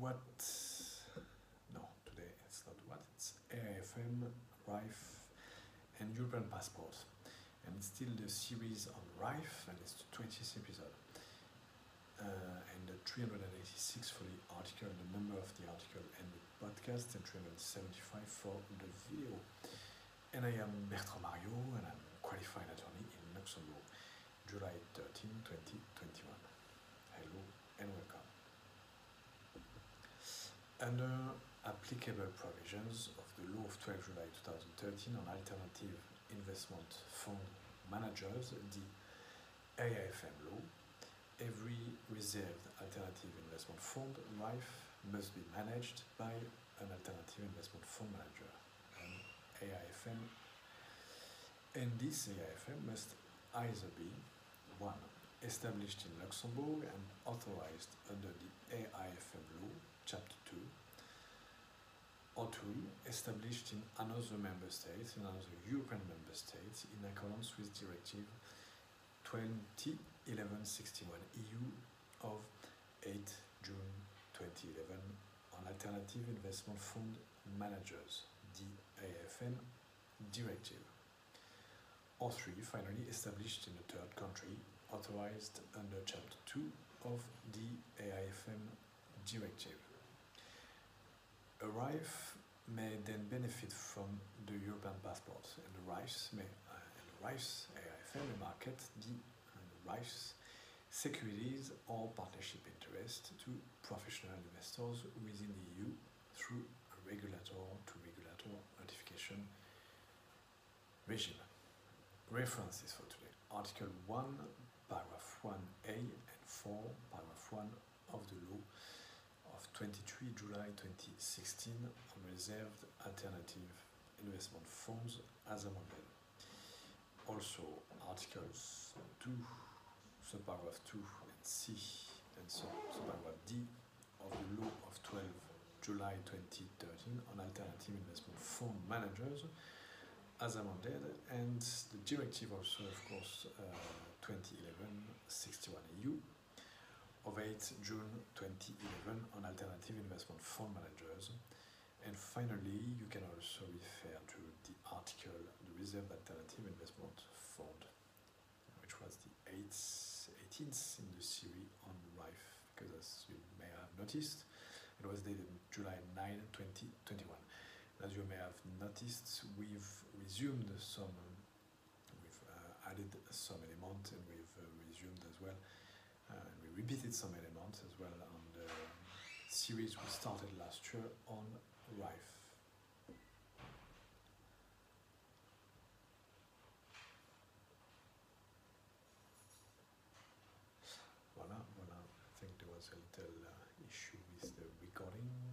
what? No, today it's not what. It's AIFM, RAIF, and European passport. And it's still the series on RAIF, and it's the 20th episode. Uh, and the 386 for the article, the number of the article and the podcast, and 375 for the video. And I am Bertrand Mariaux, and I'm a qualified attorney in Luxembourg, July 13, 2021. Under applicable provisions of the Law of 12 July 2013 on alternative investment fund managers, the AIFM law, every reserved alternative investment fund life must be managed by an alternative investment fund manager, an AIFM, and this AIFM must either be 1. Established in Luxembourg and authorized under the AIFM law, Chapter 2, or 2. Established in another member state, in another European member state, in accordance with Directive 2011-61 EU of 8 June 2011 on alternative investment fund managers, AIFM directive. Or 3. Finally, established in a third country, authorized under Chapter 2 of the AIFM directive. A RAIF may then benefit from the European passport, and the RAIFs may, uh, and the RAIFs AIFM market the uh, securities or partnership interest to professional investors within the EU through a regulator to regulator notification regime. References for today Article 1, paragraph 1a and 4, paragraph 1 of the law 23 July 2016 on reserved alternative investment funds as amended. Also, Articles 2, subparagraph 2 and C and subparagraph D of the law of 12 July 2013 on alternative investment fund managers as amended and the directive also of course uh, 2011-61 EU of 8 June 2011 on alternative investment fund managers. And finally you can also refer to the article the reserve alternative investment fund which was the 8th, 18th in the series on RAIF because as you may have noticed it was dated July 9 2021 as you may have noticed, we've resumed some, we've uh, added some elements and we've uh, resumed as well, and we repeated some elements as well on the series we started last year on RAIF. Voilà, voilà. I think there was a little uh, issue with the recording.